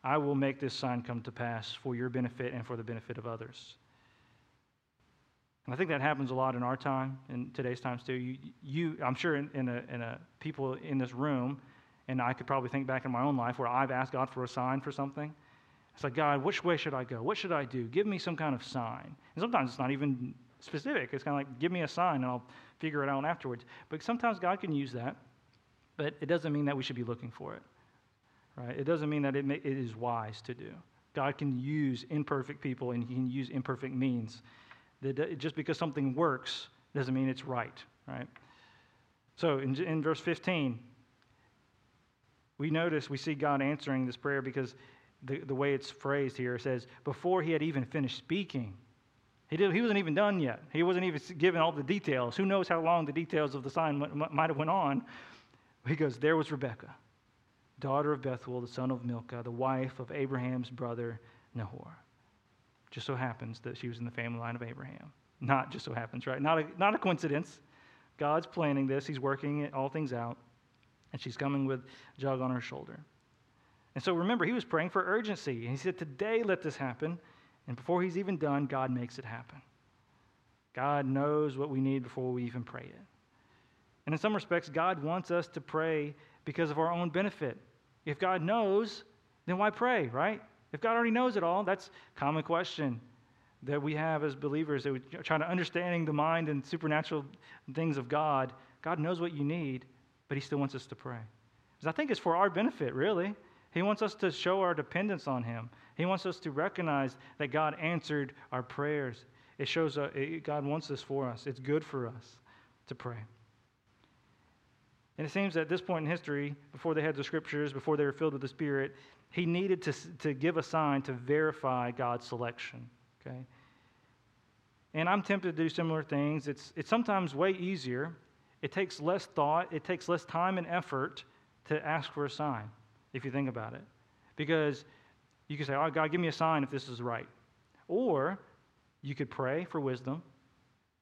I will make this sign come to pass for your benefit and for the benefit of others. And I think that happens a lot in our time, in today's times too. You, you I'm sure in, in, a, in a, people in this room, and I could probably think back in my own life where I've asked God for a sign for something. It's like, God, which way should I go? What should I do? Give me some kind of sign. And sometimes it's not even specific. It's kind of like, give me a sign and I'll figure it out afterwards. But sometimes God can use that, but it doesn't mean that we should be looking for it. Right? It doesn't mean that it, it is wise to do. God can use imperfect people and He can use imperfect means just because something works doesn't mean it's right, right? So in, in verse 15, we notice, we see God answering this prayer because the, the way it's phrased here says, before he had even finished speaking, he, did, he wasn't even done yet. He wasn't even given all the details. Who knows how long the details of the sign might have went on. He goes, there was Rebekah, daughter of Bethuel, the son of Milcah, the wife of Abraham's brother Nahor. Just so happens that she was in the family line of Abraham. Not just so happens, right? Not a, not a coincidence. God's planning this, He's working all things out, and she's coming with jug on her shoulder. And so remember, he was praying for urgency. And he said, Today let this happen. And before he's even done, God makes it happen. God knows what we need before we even pray it. And in some respects, God wants us to pray because of our own benefit. If God knows, then why pray, right? If God already knows it all, that's a common question that we have as believers that we try to understanding the mind and supernatural things of God. God knows what you need, but He still wants us to pray. Because I think it's for our benefit, really. He wants us to show our dependence on Him. He wants us to recognize that God answered our prayers. It shows uh, it, God wants this for us. It's good for us to pray. And it seems that at this point in history, before they had the scriptures, before they were filled with the Spirit, he needed to, to give a sign to verify God's selection. Okay? And I'm tempted to do similar things. It's, it's sometimes way easier. It takes less thought, it takes less time and effort to ask for a sign, if you think about it. Because you could say, Oh, God, give me a sign if this is right. Or you could pray for wisdom,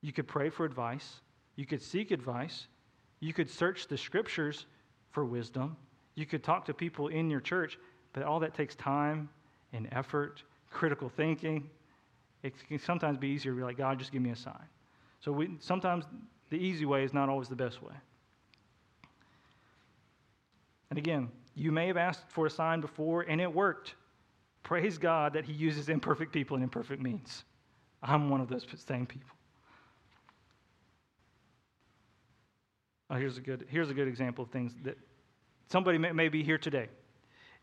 you could pray for advice, you could seek advice, you could search the scriptures for wisdom. You could talk to people in your church, but all that takes time and effort, critical thinking. It can sometimes be easier to be like, God, just give me a sign. So we, sometimes the easy way is not always the best way. And again, you may have asked for a sign before and it worked. Praise God that He uses imperfect people and imperfect means. I'm one of those same people. Oh, here's a good here's a good example of things that somebody may, may be here today.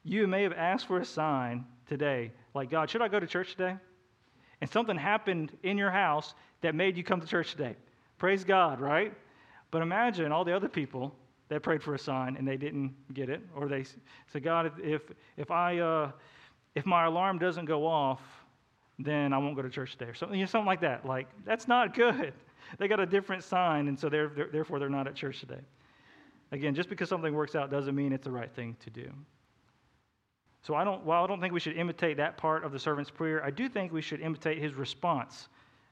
You may have asked for a sign today, like God, should I go to church today? And something happened in your house that made you come to church today. Praise God, right? But imagine all the other people that prayed for a sign and they didn't get it, or they said, God, if if I uh, if my alarm doesn't go off, then I won't go to church today, or something, you know, something like that. Like that's not good they got a different sign, and so they're, they're, therefore they're not at church today. Again, just because something works out doesn't mean it's the right thing to do. So I don't, while I don't think we should imitate that part of the servant's prayer, I do think we should imitate his response.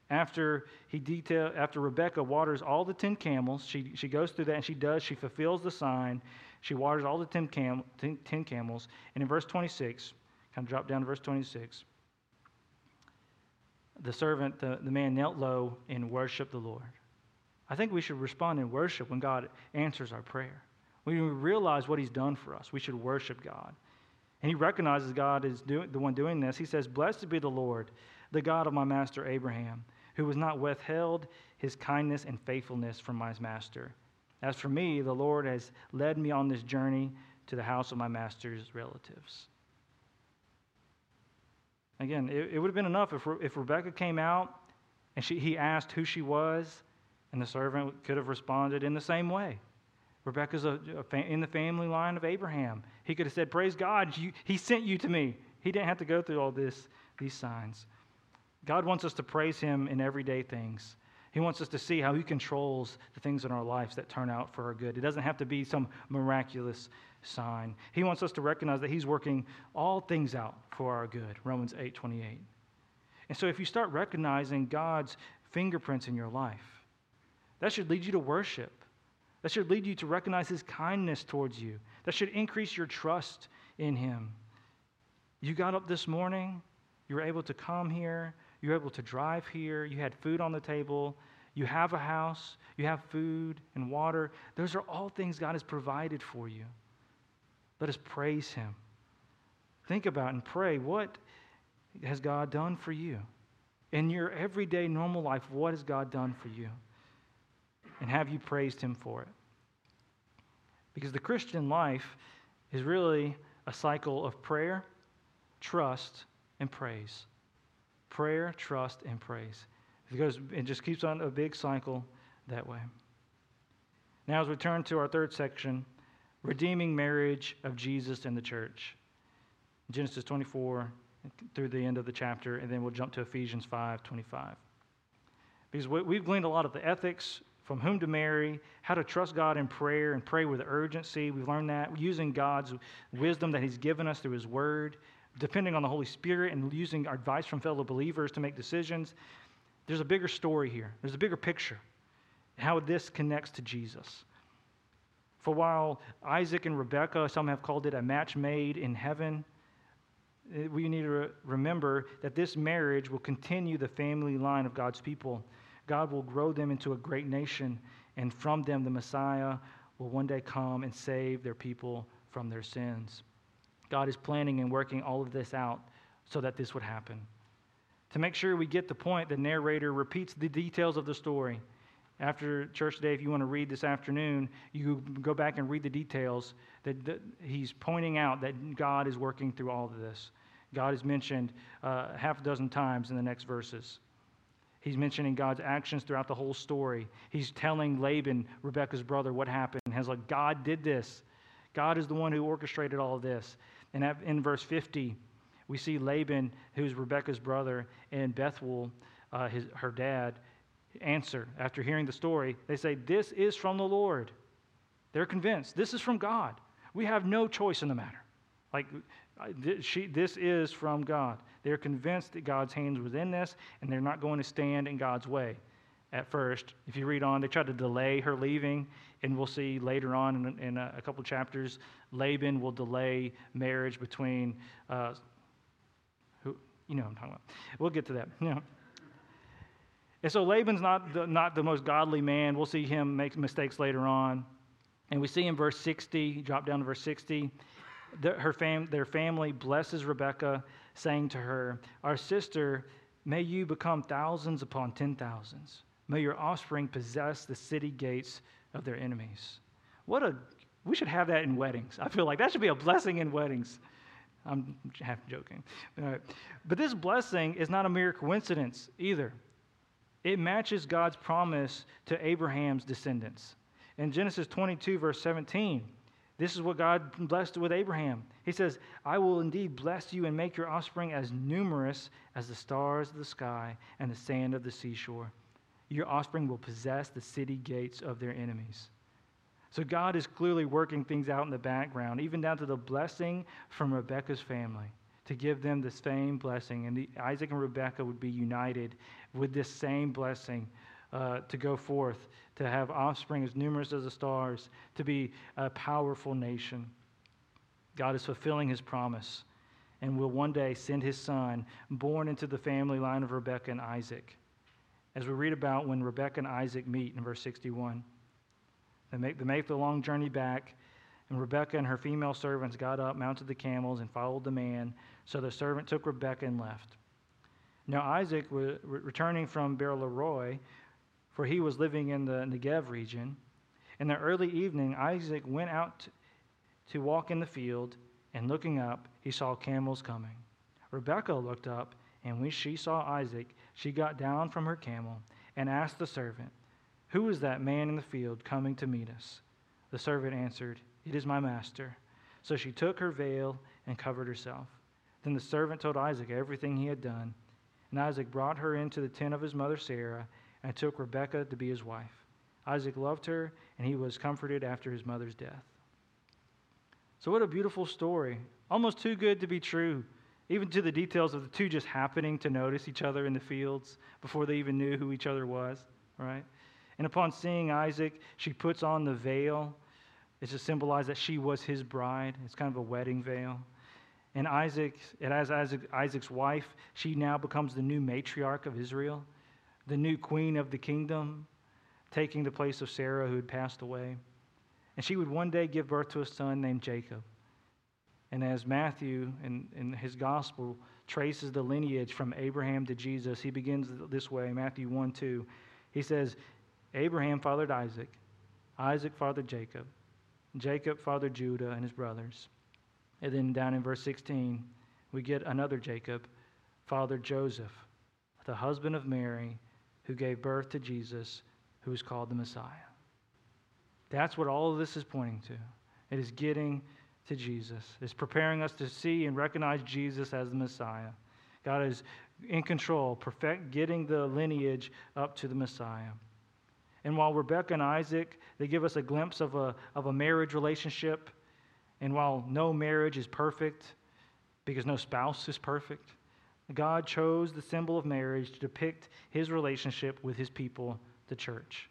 After he detail, after Rebekah waters all the ten camels, she, she goes through that and she does, she fulfills the sign. She waters all the ten, cam, ten, ten camels. And in verse 26, kind of drop down to verse 26 the servant, the, the man knelt low and worshiped the Lord. I think we should respond in worship when God answers our prayer. When we realize what He's done for us, we should worship God. And he recognizes God is doing, the one doing this. He says, Blessed be the Lord, the God of my master Abraham, who has not withheld his kindness and faithfulness from my master. As for me, the Lord has led me on this journey to the house of my master's relatives. Again, it, it would have been enough if, if Rebekah came out and she, he asked who she was, and the servant could have responded in the same way. Rebekah's a, a fa- in the family line of Abraham. He could have said, Praise God, you, he sent you to me. He didn't have to go through all this, these signs. God wants us to praise him in everyday things. He wants us to see how he controls the things in our lives that turn out for our good. It doesn't have to be some miraculous sign. He wants us to recognize that He's working all things out for our good. Romans 8 28. And so if you start recognizing God's fingerprints in your life, that should lead you to worship. That should lead you to recognize His kindness towards you. That should increase your trust in Him. You got up this morning, you were able to come here, you were able to drive here, you had food on the table, you have a house, you have food and water. Those are all things God has provided for you. Let us praise Him. Think about and pray what has God done for you? In your everyday normal life, what has God done for you? And have you praised Him for it? Because the Christian life is really a cycle of prayer, trust, and praise. Prayer, trust, and praise. It goes, it just keeps on a big cycle that way. Now, as we turn to our third section, redeeming marriage of Jesus and the church. Genesis 24 through the end of the chapter, and then we'll jump to Ephesians 5 25. Because we've gleaned a lot of the ethics from whom to marry, how to trust God in prayer and pray with urgency. We've learned that using God's wisdom that He's given us through His Word, depending on the Holy Spirit, and using advice from fellow believers to make decisions. There's a bigger story here, there's a bigger picture, how this connects to Jesus. For while Isaac and Rebekah, some have called it a match made in heaven, eh, we need to remember that this marriage will continue the family line of God's people. God will grow them into a great nation, and from them the Messiah will one day come and save their people from their sins. God is planning and working all of this out so that this would happen. To make sure we get the point, the narrator repeats the details of the story After church today, if you want to read this afternoon, you go back and read the details that, that he's pointing out that God is working through all of this. God is mentioned uh, half a dozen times in the next verses. He's mentioning God's actions throughout the whole story. He's telling Laban, Rebekah's brother, what happened. Has like, God did this. God is the one who orchestrated all of this. And in verse 50, we see Laban, who's Rebekah's brother, and Bethuel, uh, his, her dad, answer after hearing the story. They say, This is from the Lord. They're convinced this is from God. We have no choice in the matter. Like, she, this is from God. They're convinced that God's hands was in this, and they're not going to stand in God's way at first. If you read on, they try to delay her leaving, and we'll see later on in, in a, a, couple chapters, Laban will delay marriage between, uh, who, you know I'm talking about. We'll get to that. And so Laban's not the, not the most godly man. We'll see him make mistakes later on. And we see in verse 60, drop down to verse 60, the, her fam, their family blesses Rebekah, saying to her, Our sister, may you become thousands upon ten thousands. May your offspring possess the city gates of their enemies. What a, we should have that in weddings. I feel like that should be a blessing in weddings. I'm half joking. But this blessing is not a mere coincidence either. It matches God's promise to Abraham's descendants. In Genesis 22, verse 17, this is what God blessed with Abraham. He says, I will indeed bless you and make your offspring as numerous as the stars of the sky and the sand of the seashore. Your offspring will possess the city gates of their enemies. So God is clearly working things out in the background, even down to the blessing from Rebekah's family to give them the same blessing. And the, Isaac and Rebekah would be united with this same blessing uh, to go forth, to have offspring as numerous as the stars, to be a powerful nation. God is fulfilling his promise and will one day send his son, born into the family line of Rebekah and Isaac. As we read about when Rebekah and Isaac meet in verse 61, they make, they make the long journey back, and Rebekah and her female servants got up, mounted the camels, and followed the man. So the servant took Rebekah and left. Now Isaac, was returning from Beer-lahai, for he was living in the Negev region. In the early evening, Isaac went out to walk in the field, and looking up, he saw camels coming. Rebekah looked up, and when she saw Isaac, she got down from her camel and asked the servant, Who is that man in the field coming to meet us? The servant answered, It is my master. So she took her veil and covered herself. Then the servant told Isaac everything he had done. And Isaac brought her into the tent of his mother Sarah and took Rebekah to be his wife. Isaac loved her, and he was comforted after his mother's death. So, what a beautiful story. Almost too good to be true, even to the details of the two just happening to notice each other in the fields before they even knew who each other was, right? And upon seeing Isaac, she puts on the veil. It's to symbolize that she was his bride. It's kind of a wedding veil. And Isaac, and as Isaac, Isaac's wife, she now becomes the new matriarch of Israel the new queen of the kingdom, taking the place of Sarah who had passed away. And she would one day give birth to a son named Jacob. And as Matthew in, in his gospel traces the lineage from Abraham to Jesus, he begins this way Matthew 1 2. He says, Abraham fathered Isaac, Isaac fathered Jacob, Jacob fathered Judah and his brothers. And then down in verse 16, we get another Jacob, fathered Joseph, the husband of Mary, who gave birth to Jesus, who is called the Messiah. That's what all of this is pointing to. It is getting to Jesus. It's preparing us to see and recognize Jesus as the Messiah. God is in control, perfect, getting the lineage up to the Messiah. And while Rebekah and Isaac, they give us a glimpse of a, of a marriage relationship, and while no marriage is perfect, because no spouse is perfect, God chose the symbol of marriage to depict his relationship with his people, the church.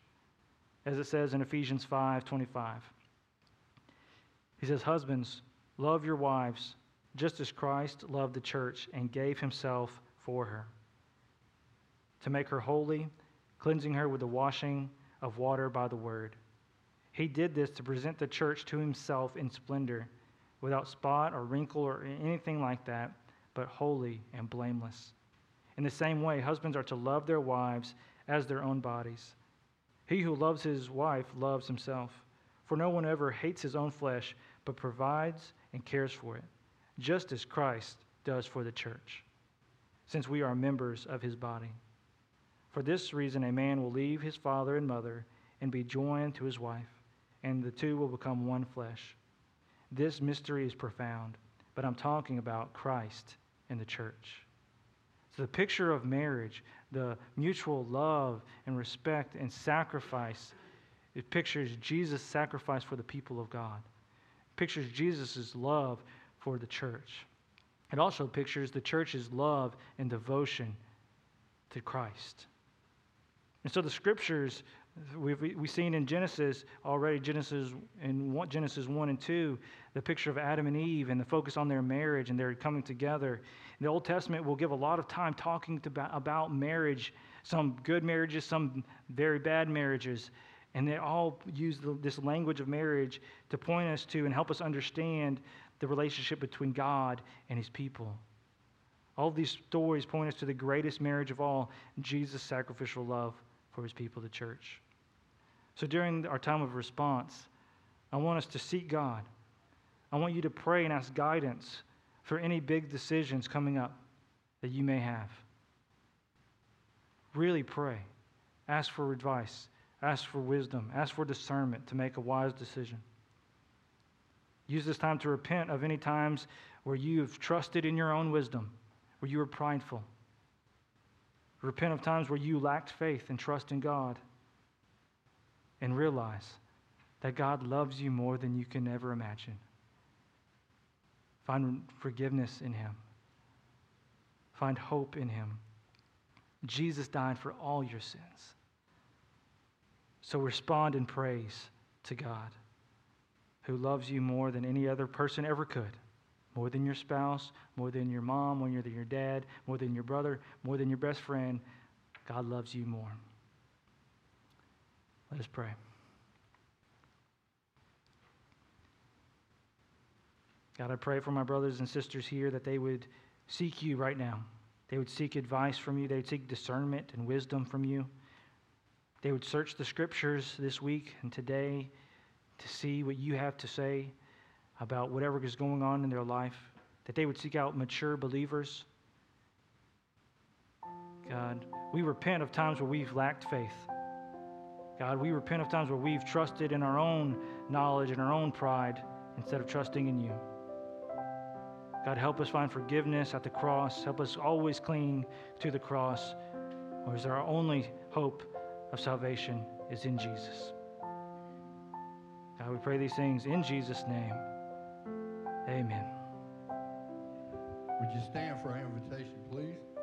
As it says in Ephesians 5 25. He says, Husbands, love your wives, just as Christ loved the church and gave himself for her, to make her holy, cleansing her with the washing of water by the word. He did this to present the church to himself in splendor, without spot or wrinkle or anything like that but holy and blameless. In the same way, husbands are to love their wives as their own bodies. He who loves his wife loves himself. For no one ever hates his own flesh, but provides and cares for it, just as Christ does for the church, since we are members of his body. For this reason, a man will leave his father and mother and be joined to his wife, and the two will become one flesh. This mystery is profound, but I'm talking about Christ and the church. So, the picture of marriage, the mutual love and respect and sacrifice, it pictures Jesus' sacrifice for the people of God. It pictures Jesus' love for the church. It also pictures the church's love and devotion to Christ. And so the scriptures we've we seen in Genesis already, Genesis in one, Genesis 1 and 2, the picture of Adam and Eve and the focus on their marriage and their coming together. The Old Testament will give a lot of time talking to, about marriage, some good marriages, some very bad marriages. And they all use the, this language of marriage to point us to and help us understand the relationship between God and his people. All these stories point us to the greatest marriage of all Jesus' sacrificial love for his people, the church. So during our time of response, I want us to seek God. I want you to pray and ask guidance for any big decisions coming up that you may have. Really pray. Ask for advice. Ask for wisdom. Ask for discernment to make a wise decision. Use this time to repent of any times where you've trusted in your own wisdom, where you were prideful. Repent of times where you lacked faith and trust in God. And realize that God loves you more than you can ever imagine. Find forgiveness in Him. Find hope in Him. Jesus died for all your sins. So respond in praise to God, who loves you more than any other person ever could. More than your spouse, more than your mom, more than your dad, more than your brother, more than your best friend. God loves you more. Let us pray. God, I pray for my brothers and sisters here that they would seek you right now. They would seek advice from you. They would seek discernment and wisdom from you. They would search the scriptures this week and today to see what you have to say about whatever is going on in their life. That they would seek out mature believers. God, we repent of times where we've lacked faith. God, we repent of times where we've trusted in our own knowledge and our own pride instead of trusting in you. God, help us find forgiveness at the cross. Help us always cling to the cross, whereas our only hope of salvation is in Jesus. God, we pray these things in Jesus' name. Amen. Would you stand for our invitation, please?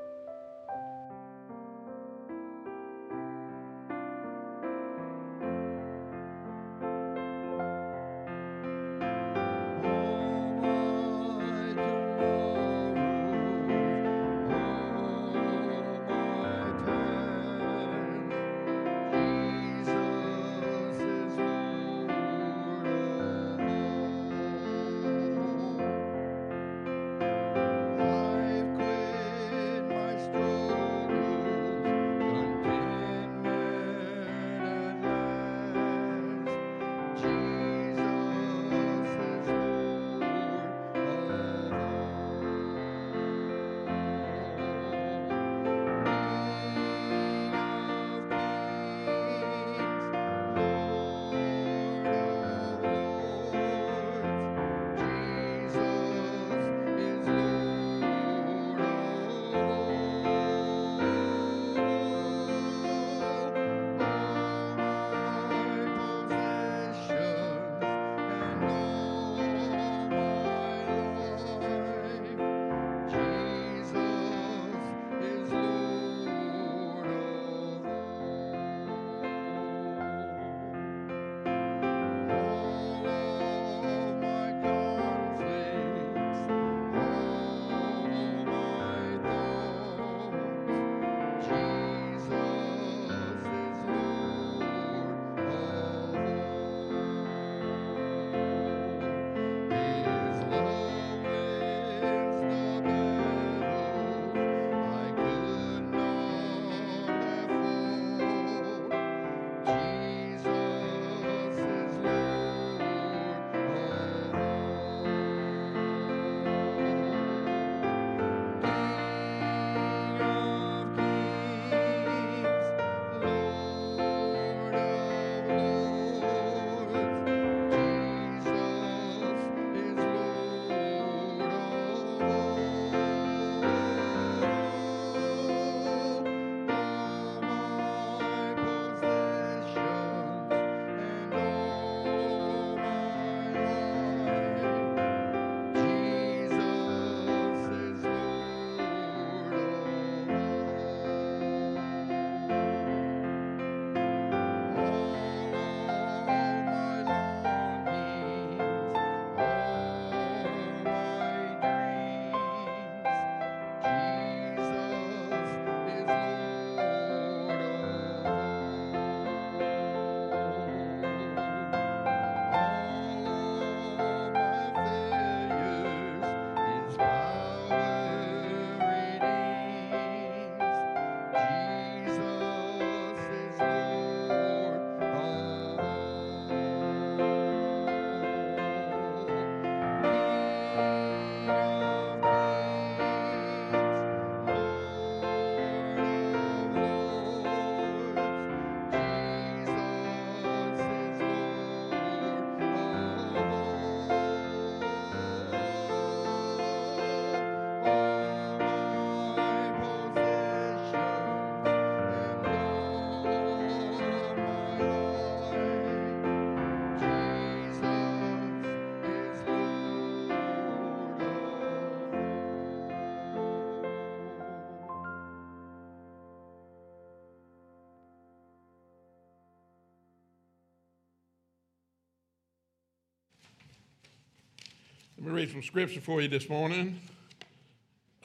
Let me read some scripture for you this morning.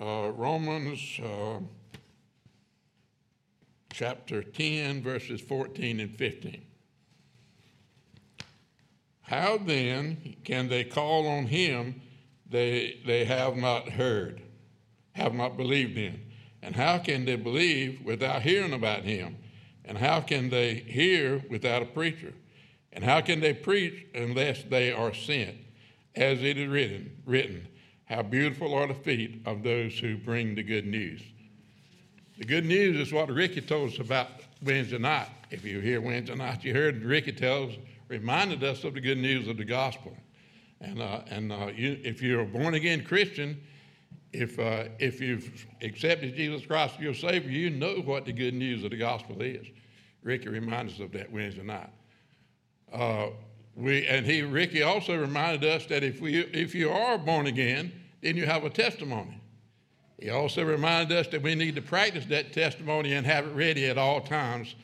Uh, Romans uh, chapter 10, verses 14 and 15. How then can they call on him they, they have not heard, have not believed in? And how can they believe without hearing about him? And how can they hear without a preacher? And how can they preach unless they are sent? As it is written, written, how beautiful are the feet of those who bring the good news. The good news is what Ricky told us about Wednesday night. If you here Wednesday night, you heard Ricky tell us, reminded us of the good news of the gospel. And, uh, and uh, you, if you're a born again Christian, if, uh, if you've accepted Jesus Christ as your Savior, you know what the good news of the gospel is. Ricky reminded us of that Wednesday night. We, and he, Ricky also reminded us that if, we, if you are born again, then you have a testimony. He also reminded us that we need to practice that testimony and have it ready at all times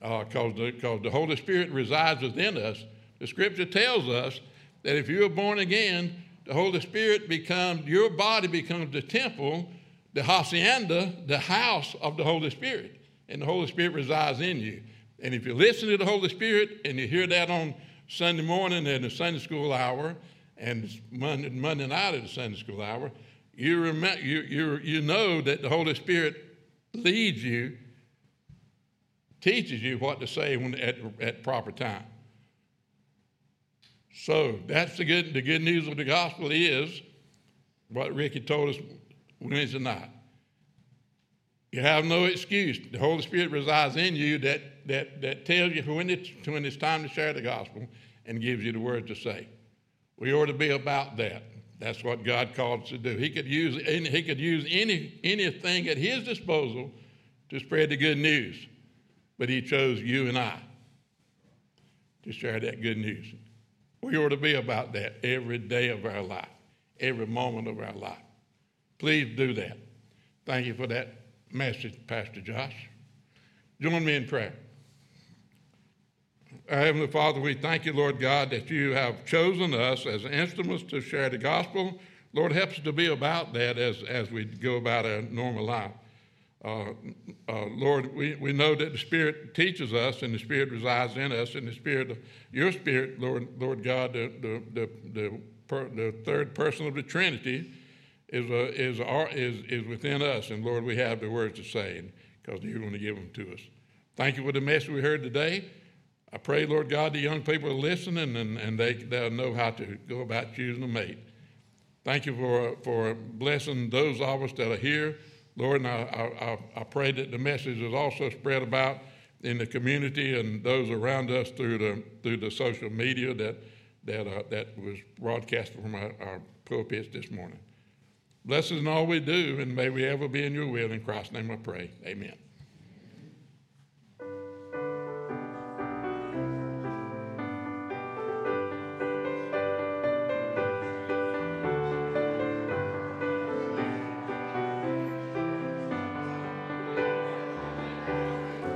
because uh, the, the Holy Spirit resides within us. The scripture tells us that if you're born again, the Holy Spirit becomes, your body becomes the temple, the hacienda, the house of the Holy Spirit. And the Holy Spirit resides in you. And if you listen to the Holy Spirit and you hear that on Sunday morning at the Sunday school hour and Monday, Monday night at the Sunday school hour, you, remember, you, you, you know that the Holy Spirit leads you, teaches you what to say when, at, at proper time. So that's the good, the good news of the gospel is what Ricky told us Wednesday night. You have no excuse. The Holy Spirit resides in you that, that, that tells you when it's, when it's time to share the gospel and gives you the word to say. We ought to be about that. That's what God called us to do. He could use, he could use any, anything at his disposal to spread the good news, but he chose you and I to share that good news. We ought to be about that every day of our life, every moment of our life. Please do that. Thank you for that message, Pastor Josh. Join me in prayer. Heavenly Father, we thank you, Lord God, that you have chosen us as instruments to share the gospel. Lord, help us to be about that as, as we go about our normal life. Uh, uh, Lord, we, we know that the Spirit teaches us and the Spirit resides in us, and the Spirit, your Spirit, Lord, Lord God, the, the, the, the, per, the third person of the Trinity, is, uh, is, our, is, is within us. And Lord, we have the words to say because you're going to give them to us. Thank you for the message we heard today. I pray, Lord God, the young people are listening and, and they, they'll know how to go about choosing a mate. Thank you for, for blessing those of us that are here. Lord, and I, I, I pray that the message is also spread about in the community and those around us through the, through the social media that, that, uh, that was broadcast from our, our pulpits this morning. Bless us in all we do, and may we ever be in your will. In Christ's name I pray. Amen.